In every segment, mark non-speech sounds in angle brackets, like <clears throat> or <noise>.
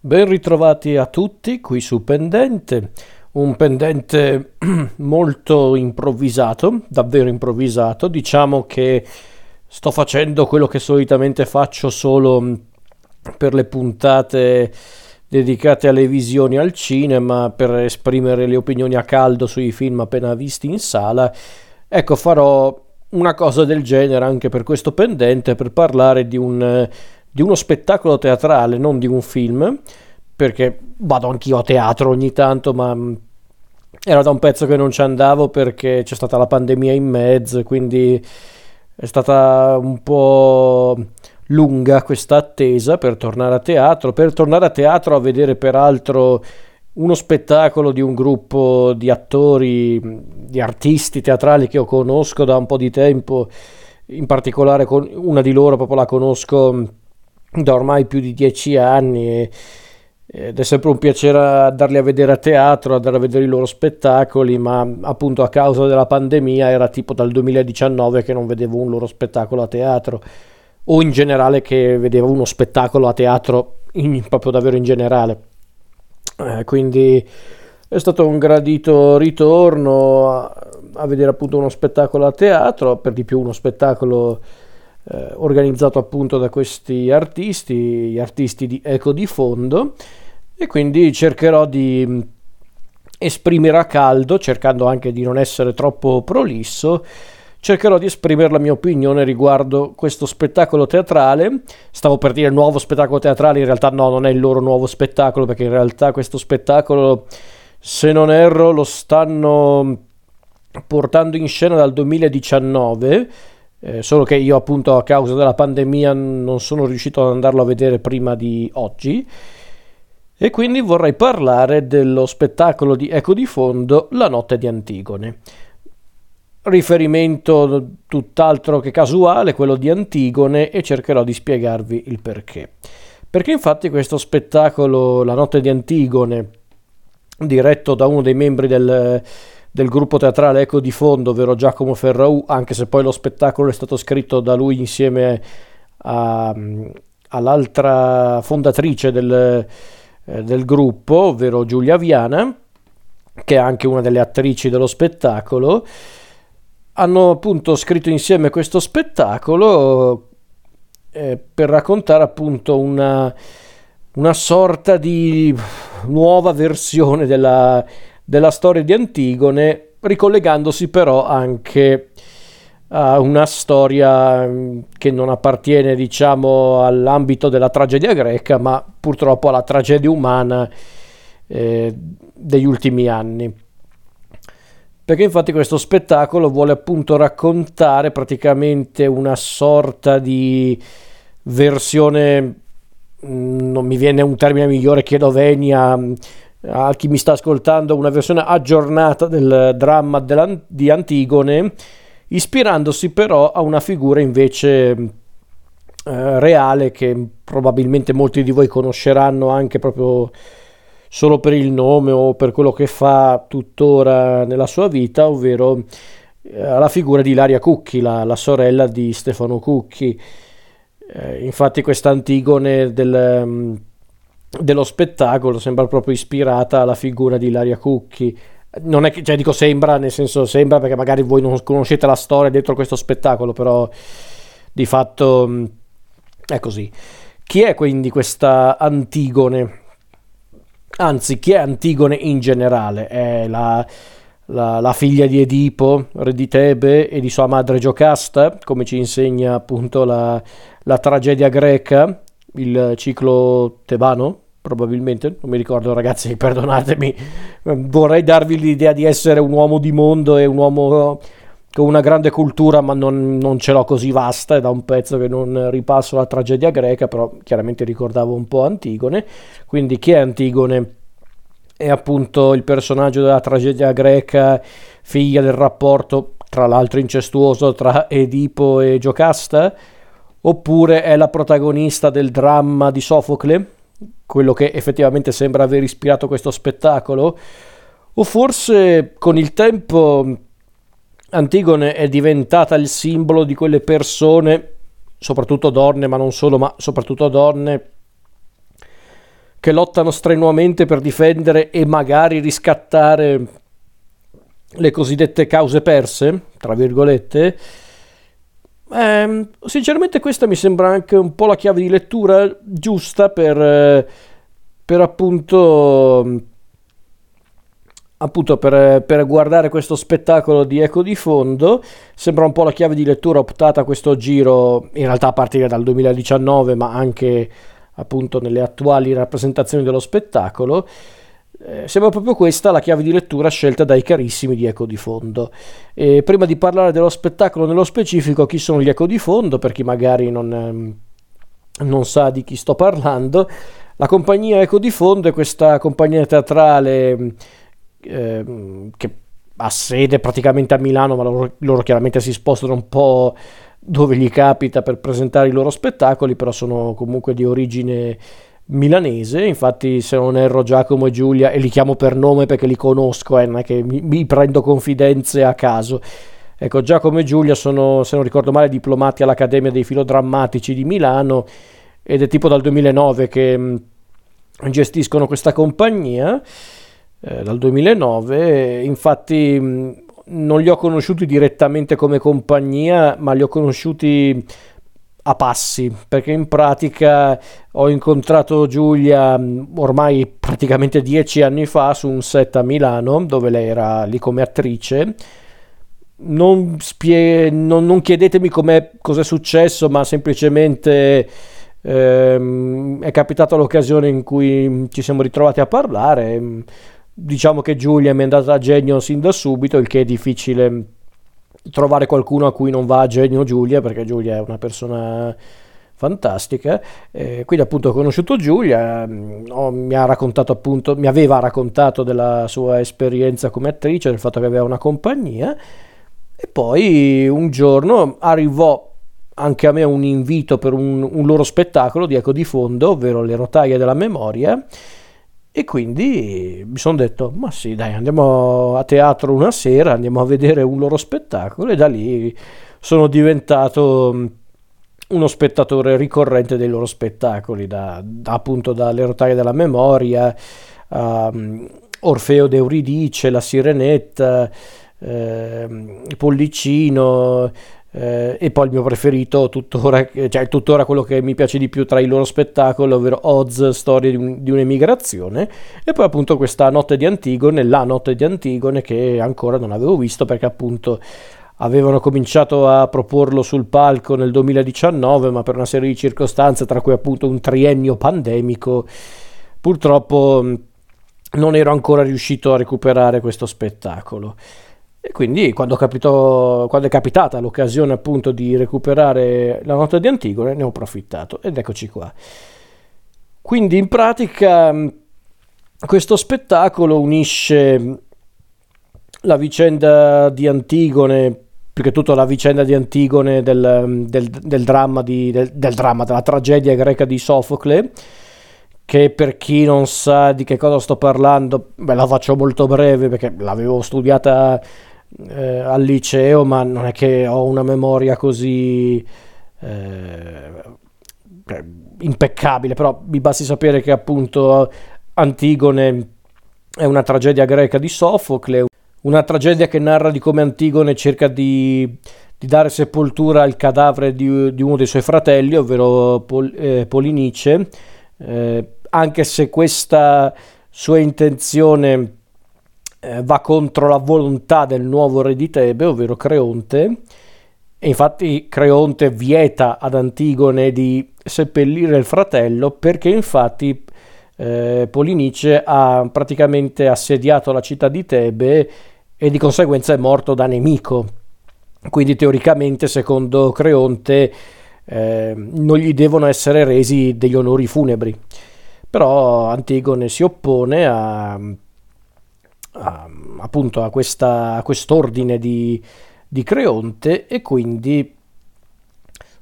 Ben ritrovati a tutti qui su Pendente, un pendente <clears throat> molto improvvisato, davvero improvvisato. Diciamo che sto facendo quello che solitamente faccio solo per le puntate dedicate alle visioni al cinema, per esprimere le opinioni a caldo sui film appena visti in sala. Ecco, farò una cosa del genere anche per questo pendente, per parlare di un di uno spettacolo teatrale, non di un film, perché vado anch'io a teatro ogni tanto, ma mm, era da un pezzo che non ci andavo perché c'è stata la pandemia in mezzo, quindi è stata un po' lunga questa attesa per tornare a teatro, per tornare a teatro a vedere peraltro uno spettacolo di un gruppo di attori, di artisti teatrali che io conosco da un po' di tempo, in particolare con una di loro proprio la conosco da ormai più di dieci anni ed è sempre un piacere andarli a vedere a teatro, andare a vedere i loro spettacoli, ma appunto a causa della pandemia era tipo dal 2019 che non vedevo un loro spettacolo a teatro o in generale che vedevo uno spettacolo a teatro in, proprio davvero in generale. Eh, quindi è stato un gradito ritorno a, a vedere appunto uno spettacolo a teatro, per di più uno spettacolo eh, organizzato appunto da questi artisti, gli artisti di Eco di Fondo, e quindi cercherò di mm, esprimere a caldo, cercando anche di non essere troppo prolisso, cercherò di esprimere la mia opinione riguardo questo spettacolo teatrale. Stavo per dire nuovo spettacolo teatrale, in realtà no, non è il loro nuovo spettacolo, perché in realtà questo spettacolo, se non erro, lo stanno portando in scena dal 2019 eh, solo che io appunto a causa della pandemia non sono riuscito ad andarlo a vedere prima di oggi e quindi vorrei parlare dello spettacolo di Eco di Fondo La notte di Antigone. Riferimento tutt'altro che casuale, quello di Antigone, e cercherò di spiegarvi il perché. Perché infatti questo spettacolo La notte di Antigone, diretto da uno dei membri del del gruppo teatrale Eco di Fondo, ovvero Giacomo Ferraù, anche se poi lo spettacolo è stato scritto da lui insieme a, all'altra fondatrice del, eh, del gruppo, ovvero Giulia Viana, che è anche una delle attrici dello spettacolo, hanno appunto scritto insieme questo spettacolo eh, per raccontare appunto una, una sorta di nuova versione della della storia di Antigone, ricollegandosi però anche a una storia mm, che non appartiene, diciamo, all'ambito della tragedia greca, ma purtroppo alla tragedia umana eh, degli ultimi anni. Perché infatti questo spettacolo vuole appunto raccontare praticamente una sorta di versione, mm, non mi viene un termine migliore, chiedo venia, a chi mi sta ascoltando una versione aggiornata del dramma di Antigone, ispirandosi però a una figura invece eh, reale che probabilmente molti di voi conosceranno anche proprio solo per il nome o per quello che fa tuttora nella sua vita, ovvero eh, la figura di Ilaria Cucchi, la, la sorella di Stefano Cucchi. Eh, infatti questa Antigone del dello spettacolo sembra proprio ispirata alla figura di Ilaria Cucchi. Non è che, cioè dico sembra, nel senso sembra perché magari voi non conoscete la storia dietro questo spettacolo, però di fatto mm, è così. Chi è quindi questa Antigone? Anzi, chi è Antigone in generale? È la, la, la, figlia di Edipo, re di Tebe e di sua madre Giocasta, come ci insegna appunto la, la tragedia greca, il ciclo tebano, probabilmente, non mi ricordo ragazzi, <laughs> perdonatemi, vorrei darvi l'idea di essere un uomo di mondo e un uomo con una grande cultura, ma non, non ce l'ho così vasta, è da un pezzo che non ripasso la tragedia greca, però chiaramente ricordavo un po' Antigone, quindi chi è Antigone? È appunto il personaggio della tragedia greca, figlia del rapporto, tra l'altro incestuoso, tra Edipo e Giocasta, oppure è la protagonista del dramma di Sofocle, quello che effettivamente sembra aver ispirato questo spettacolo, o forse con il tempo Antigone è diventata il simbolo di quelle persone, soprattutto donne, ma non solo, ma soprattutto donne, che lottano strenuamente per difendere e magari riscattare le cosiddette cause perse, tra virgolette. Eh, sinceramente questa mi sembra anche un po' la chiave di lettura giusta per, eh, per appunto appunto per, per, guardare questo spettacolo di eco di fondo. Sembra un po' la chiave di lettura optata a questo giro in realtà a partire dal 2019 ma anche appunto nelle attuali rappresentazioni dello spettacolo eh, sembra proprio questa la chiave di lettura scelta dai carissimi di Eco di Fondo. E prima di parlare dello spettacolo nello specifico, chi sono gli Eco di Fondo, per chi magari non, ehm, non sa di chi sto parlando, la compagnia Eco di Fondo è questa compagnia teatrale eh, che ha sede praticamente a Milano, ma loro, loro, chiaramente si spostano un po' dove gli capita per presentare i loro spettacoli, però sono comunque di origine milanese, infatti se non erro Giacomo e Giulia, e li chiamo per nome perché li conosco, eh, non è che mi, mi prendo confidenze a caso. Ecco, Giacomo e Giulia sono, se non ricordo male, diplomati all'Accademia dei Filodrammatici di Milano ed è tipo dal 2009 che mh, gestiscono questa compagnia eh, dal 2009, infatti mh, non li ho conosciuti direttamente come compagnia, ma li ho conosciuti a passi, perché in pratica ho incontrato Giulia ormai praticamente dieci anni fa su un set a Milano, dove lei era lì come attrice. Non, spie- non, non chiedetemi cosa è successo, ma semplicemente ehm, è capitata l'occasione in cui ci siamo ritrovati a parlare diciamo che Giulia mi è andata a genio sin da subito, il che è difficile trovare qualcuno a cui non va a genio Giulia, perché Giulia è una persona fantastica. Eh, quindi appunto ho conosciuto Giulia, mm, oh, mi ha raccontato appunto, mi aveva raccontato della sua esperienza come attrice, del fatto che aveva una compagnia e poi un giorno arrivò anche a me un invito per un, un loro spettacolo di Eco di Fondo, ovvero Le rotaie della memoria e quindi mi sono detto, ma sì, dai, andiamo a teatro una sera, andiamo a vedere un loro spettacolo e da lì sono diventato uno spettatore ricorrente dei loro spettacoli, da, da appunto dalle rotaie della memoria, um, Orfeo d'Euridice, La Sirenetta, eh, Pollicino, eh, e poi il mio preferito tuttora, cioè tuttora quello che mi piace di più tra i loro spettacoli, ovvero Oz, storia di, un, di, un'emigrazione, e poi appunto questa notte di Antigone, la notte di Antigone che ancora non avevo visto perché appunto avevano cominciato a proporlo sul palco nel 2019, ma per una serie di circostanze, tra cui appunto un triennio pandemico, purtroppo non ero ancora riuscito a recuperare questo spettacolo. E quindi quando, capito, quando, è capitata l'occasione appunto di recuperare la nota di Antigone ne ho approfittato ed eccoci qua. Quindi in pratica questo spettacolo unisce la vicenda di Antigone, più che tutto la vicenda di Antigone del, del, del, dramma, di, del dramma, della tragedia greca di Sofocle, che per chi non sa di che cosa sto parlando, ve la faccio molto breve perché l'avevo studiata eh, al liceo, ma non è che ho una memoria così eh, impeccabile, però mi basti sapere che appunto Antigone è una tragedia greca di Sofocle, una tragedia che narra di come Antigone cerca di, di dare sepoltura al cadavere di, di, uno dei suoi fratelli, ovvero Pol, eh, Polinice, eh, anche se questa sua intenzione eh, va contro la volontà del nuovo re di Tebe, ovvero Creonte, e infatti Creonte vieta ad Antigone di seppellire il fratello perché infatti eh, Polinice ha praticamente assediato la città di Tebe e di conseguenza è morto da nemico. Quindi teoricamente, secondo Creonte, eh, non gli devono essere resi degli onori funebri. Però Antigone si oppone a a, appunto a, questa, a quest'ordine di, di, Creonte e quindi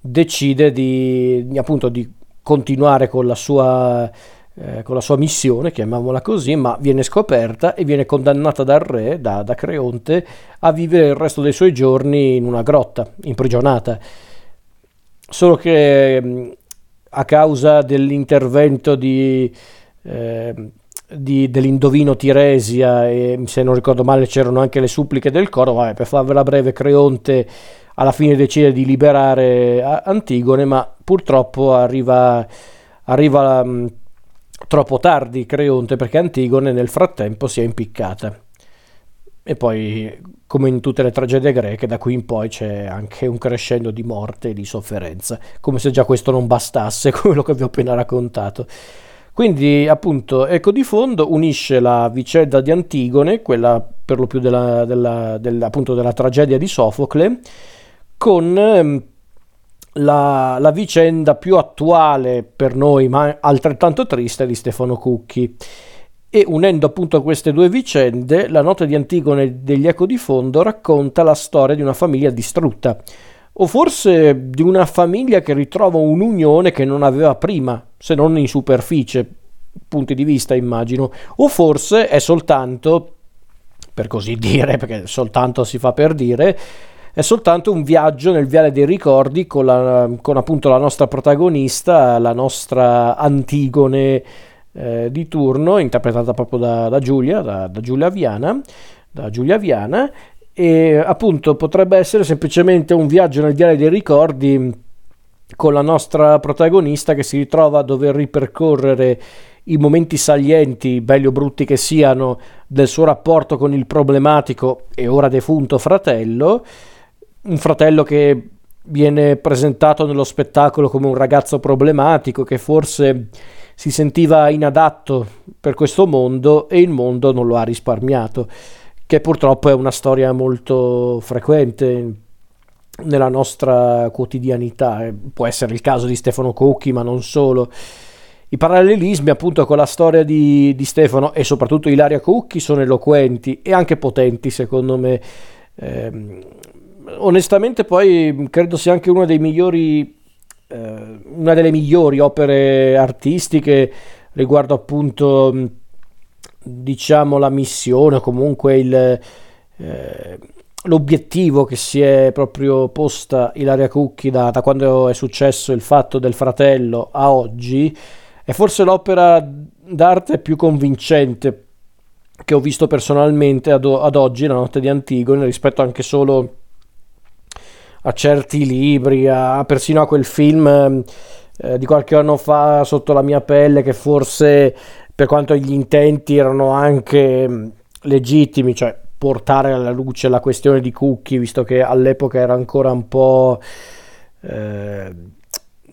decide di, appunto, di continuare con la sua eh, con la sua missione, chiamiamola così, ma viene scoperta e viene condannata dal re, da, da, Creonte, a vivere il resto dei suoi giorni in una grotta, imprigionata. Solo che a causa dell'intervento di, eh, di, dell'indovino Tiresia e se non ricordo male c'erano anche le suppliche del coro, vabbè, per farvela breve Creonte alla fine decide di liberare Antigone, ma purtroppo arriva, arriva um, troppo tardi Creonte perché Antigone nel frattempo si è impiccata. E poi, come in tutte le tragedie greche, da qui in poi c'è anche un crescendo di morte e di sofferenza, come se già questo non bastasse, <laughs> quello che vi ho appena raccontato. Quindi, appunto, Eco di Fondo unisce la vicenda di Antigone, quella per lo più della, della, della, della tragedia di Sofocle, con ehm, la, la, vicenda più attuale per noi, ma altrettanto triste, di Stefano Cucchi. E unendo appunto queste due vicende, la nota di Antigone degli Eco di Fondo racconta la storia di una famiglia distrutta, o forse di una famiglia che ritrova un'unione che non aveva prima, se non in superficie, punti di vista immagino, o forse è soltanto, per così dire, perché soltanto si fa per dire, è soltanto un viaggio nel viale dei ricordi con, la, con appunto la nostra protagonista, la nostra Antigone eh, di turno, interpretata proprio da, da Giulia, da, da, Giulia Viana, da Giulia Viana, e appunto potrebbe essere semplicemente un viaggio nel viale dei ricordi con la nostra protagonista che si ritrova a dover ripercorrere i momenti salienti, belli o brutti che siano, del suo rapporto con il problematico e ora defunto fratello, un fratello che viene presentato nello spettacolo come un ragazzo problematico che forse si sentiva inadatto per questo mondo e il mondo non lo ha risparmiato, che purtroppo è una storia molto frequente nella nostra quotidianità. Eh, può essere il caso di Stefano Cocchi, ma non solo. I parallelismi appunto con la storia di, di Stefano e soprattutto Ilaria Cucchi sono eloquenti e anche potenti secondo me. Eh, onestamente poi credo sia anche uno dei migliori eh, una delle migliori opere artistiche riguardo appunto diciamo la missione o comunque il, eh, l'obiettivo che si è proprio posta Ilaria Cucchi da, da, quando è successo il fatto del fratello a oggi è forse l'opera d'arte più convincente che ho visto personalmente ad, ad oggi, la notte di Antigone, rispetto anche solo a certi libri, a, persino a quel film eh, di qualche anno fa sotto la mia pelle che forse per quanto gli intenti erano anche mm, legittimi, cioè portare alla luce la questione di Cookie, visto che all'epoca era ancora un po'... Eh,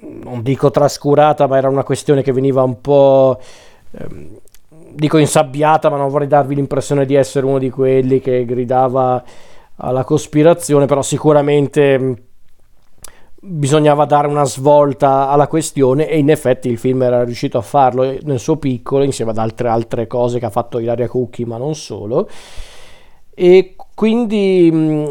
non dico trascurata, ma era una questione che veniva un po'... Eh, dico insabbiata, ma non vorrei darvi l'impressione di essere uno di quelli che gridava alla cospirazione, però sicuramente mm, bisognava dare una svolta alla questione e in effetti il film era riuscito a farlo nel suo piccolo insieme ad altre, altre cose che ha fatto Ilaria Cucchi ma non solo. E quindi mm,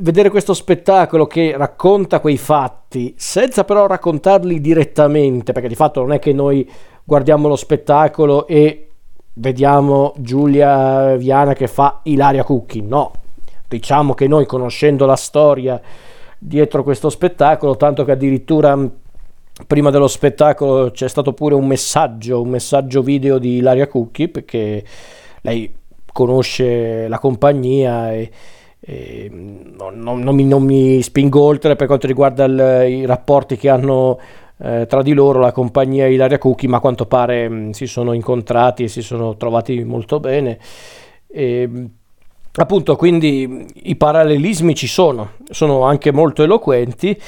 vedere questo spettacolo che racconta quei fatti senza però raccontarli direttamente perché di fatto non è che noi guardiamo lo spettacolo e vediamo Giulia Viana che fa Ilaria Cucchi no Diciamo che noi conoscendo la storia dietro questo spettacolo, tanto che addirittura prima dello spettacolo c'è stato pure un messaggio, un messaggio video di Ilaria Cucchi, perché lei conosce la compagnia e, e non, non, non, mi, non, mi, spingo oltre per quanto riguarda il, i rapporti che hanno eh, tra di loro la compagnia Ilaria Cucchi, ma a quanto pare mh, si sono incontrati e si sono trovati molto bene. E, Appunto, quindi i parallelismi ci sono, sono anche molto eloquenti,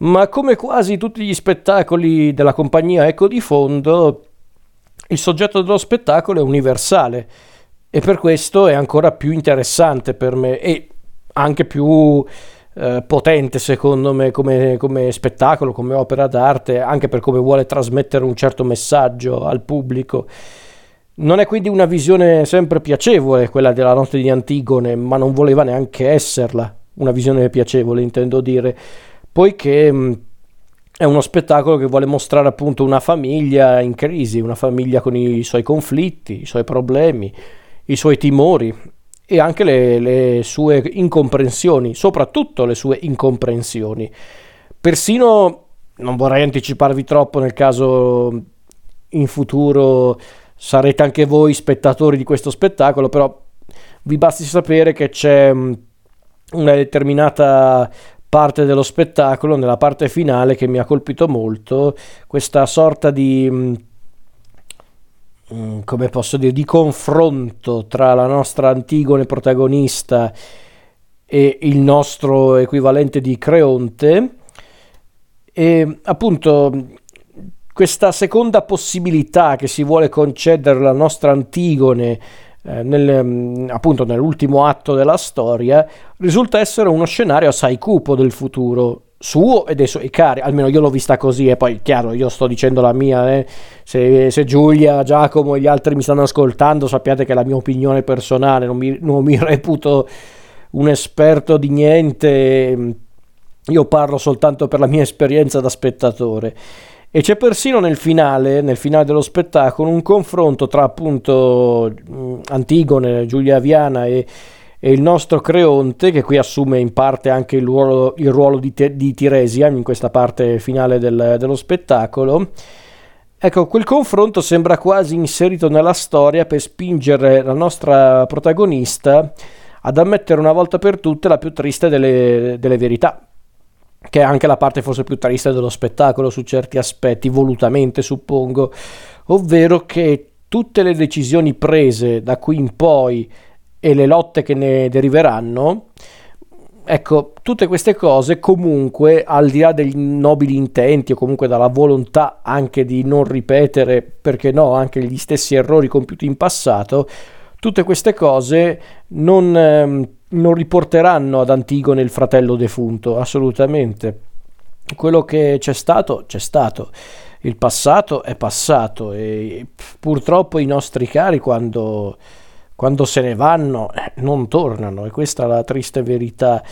ma come quasi tutti gli spettacoli della compagnia Eco di Fondo, il soggetto dello spettacolo è universale e per questo è ancora più interessante per me e anche più eh, potente secondo me come, come spettacolo, come opera d'arte, anche per come vuole trasmettere un certo messaggio al pubblico. Non è quindi una visione sempre piacevole quella della notte di Antigone, ma non voleva neanche esserla, una visione piacevole intendo dire, poiché mh, è uno spettacolo che vuole mostrare appunto una famiglia in crisi, una famiglia con i suoi conflitti, i suoi problemi, i suoi timori e anche le, le sue incomprensioni, soprattutto le sue incomprensioni. Persino, non vorrei anticiparvi troppo nel caso in futuro sarete anche voi spettatori di questo spettacolo, però vi basti sapere che c'è mm, una determinata parte dello spettacolo, nella parte finale, che mi ha colpito molto, questa sorta di mm, mm, come posso dire, di confronto tra la nostra Antigone protagonista e il nostro equivalente di Creonte. E appunto questa seconda possibilità che si vuole concedere alla nostra Antigone eh, nel, mm, appunto nell'ultimo atto della storia, risulta essere uno scenario assai cupo del futuro suo e dei suoi cari, almeno io l'ho vista così e poi chiaro io sto dicendo la mia, eh. se, se, Giulia, Giacomo e gli altri mi stanno ascoltando sappiate che è la mia opinione personale, non mi, non mi <laughs> reputo un esperto di niente, io parlo soltanto per la mia esperienza da spettatore. E c'è persino nel finale, nel finale dello spettacolo, un confronto tra appunto Antigone, Giulia Viana e, e il nostro Creonte, che qui assume in parte anche il ruolo, il ruolo di, te, di, Tiresia in questa parte finale del, dello spettacolo. Ecco, quel confronto sembra quasi inserito nella storia per spingere la nostra protagonista ad ammettere una volta per tutte la più triste delle, delle verità, che è anche la parte forse più triste dello spettacolo su certi aspetti, volutamente suppongo, ovvero che tutte le decisioni prese da qui in poi e le lotte che ne deriveranno, ecco, tutte queste cose comunque, al di là degli nobili intenti o comunque dalla volontà anche di non ripetere, perché no, anche gli stessi errori compiuti in passato, tutte queste cose non... Ehm, non riporteranno ad Antigone il fratello defunto, assolutamente. Quello che c'è stato, c'è stato. Il passato è passato e purtroppo i nostri cari quando, quando se ne vanno eh, non tornano e questa è la triste verità.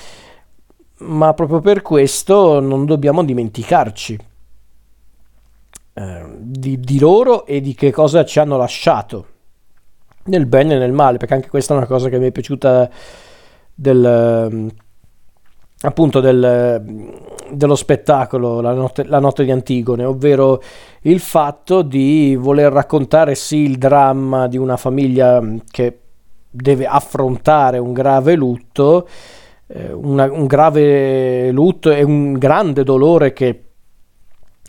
Ma proprio per questo non dobbiamo dimenticarci eh, di, di loro e di che cosa ci hanno lasciato, nel bene e nel male, perché anche questa è una cosa che mi è piaciuta del, ehm, appunto del, dello spettacolo la notte, la notte, di Antigone, ovvero il fatto di voler raccontare sì il dramma di una famiglia che deve affrontare un grave lutto, eh, una, un grave lutto e un grande dolore che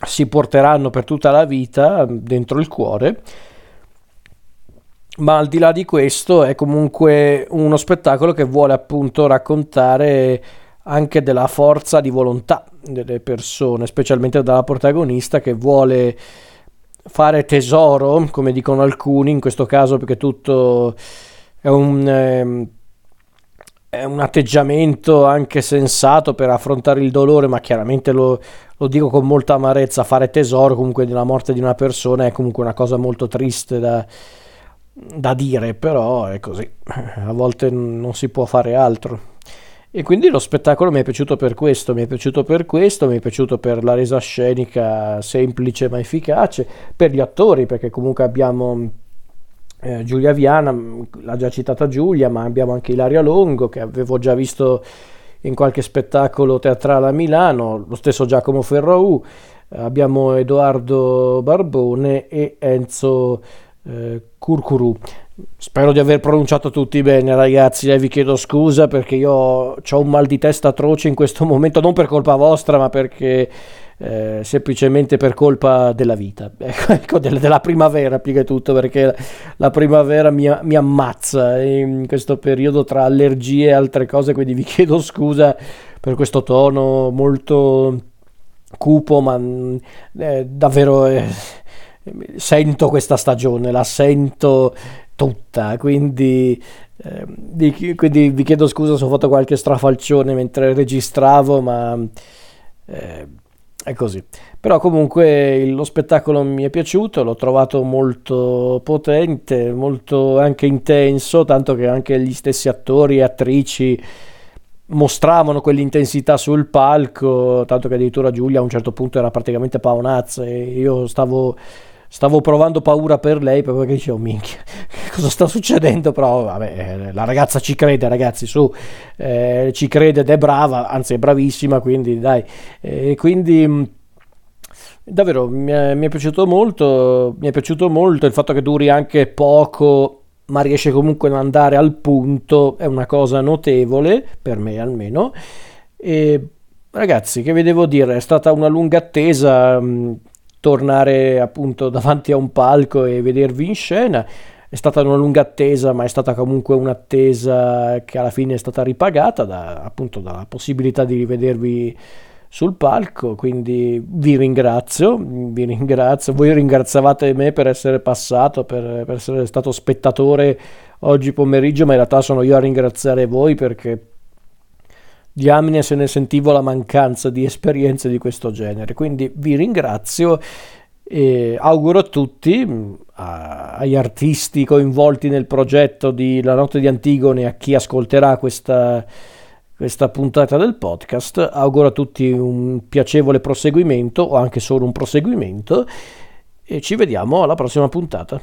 si porteranno per tutta la vita dentro il cuore ma al di là di questo è comunque uno spettacolo che vuole appunto raccontare anche della forza di volontà delle persone, specialmente dalla protagonista che vuole fare tesoro, come dicono alcuni, in questo caso perché tutto è un, eh, è un atteggiamento anche sensato per affrontare il dolore, ma chiaramente lo, lo dico con molta amarezza, fare tesoro comunque della morte di una persona è comunque una cosa molto triste da da dire, però è così, a volte non si può fare altro. E quindi lo spettacolo mi è piaciuto per questo, mi è piaciuto per questo, mi è piaciuto per la resa scenica semplice ma efficace, per gli attori, perché comunque abbiamo eh, Giulia Viana, l'ha già citata Giulia, ma abbiamo anche Ilaria Longo, che avevo già visto in qualche spettacolo teatrale a Milano, lo stesso Giacomo Ferraù, abbiamo Edoardo Barbone e Enzo eh, Curcuru. Spero di aver pronunciato tutti bene, ragazzi. E vi chiedo scusa perché io ho un mal di testa atroce in questo <laughs> momento, non per colpa vostra, ma perché eh, semplicemente per colpa della vita, <laughs> ecco, ecco della, della, primavera più che tutto, perché la primavera mi, mi, ammazza in questo periodo tra allergie e altre cose. Quindi vi <laughs> chiedo scusa per questo tono molto cupo, ma eh, davvero. Sento questa stagione, la sento tutta, quindi, eh, quindi vi chiedo scusa se ho fatto qualche strafalcione mentre registravo, ma eh, è così. Però comunque lo spettacolo mi è piaciuto, l'ho trovato molto potente, molto anche intenso, tanto che anche gli stessi attori e attrici mostravano quell'intensità sul palco, tanto che addirittura Giulia a un certo punto era praticamente paonazza e io stavo stavo provando paura per lei proprio perché dicevo minchia <laughs> cosa sta succedendo? Però vabbè la ragazza ci crede ragazzi su. Eh, ci crede ed è brava anzi è bravissima quindi dai. E quindi Davvero, mi è, mi è piaciuto molto, mi è piaciuto molto. Il fatto che duri anche poco ma riesce comunque ad andare al punto, è una cosa notevole, per me almeno. E ragazzi, che vi devo dire, è stata una lunga attesa mh, tornare appunto davanti a un palco e vedervi in scena. È stata una lunga attesa, ma è stata comunque un'attesa che alla fine è stata ripagata da, appunto dalla possibilità di rivedervi sul palco, quindi vi ringrazio, vi ringrazio, voi ringraziavate me per essere passato, per, per essere stato spettatore oggi pomeriggio, ma in realtà sono io a ringraziare voi perché diamine se ne sentivo la mancanza di esperienze di questo genere, quindi vi ringrazio e auguro a tutti, a, agli artisti coinvolti nel progetto di La notte di Antigone, a chi ascolterà questa questa puntata del podcast. Auguro a tutti un piacevole proseguimento o anche solo un proseguimento e ci vediamo alla prossima puntata.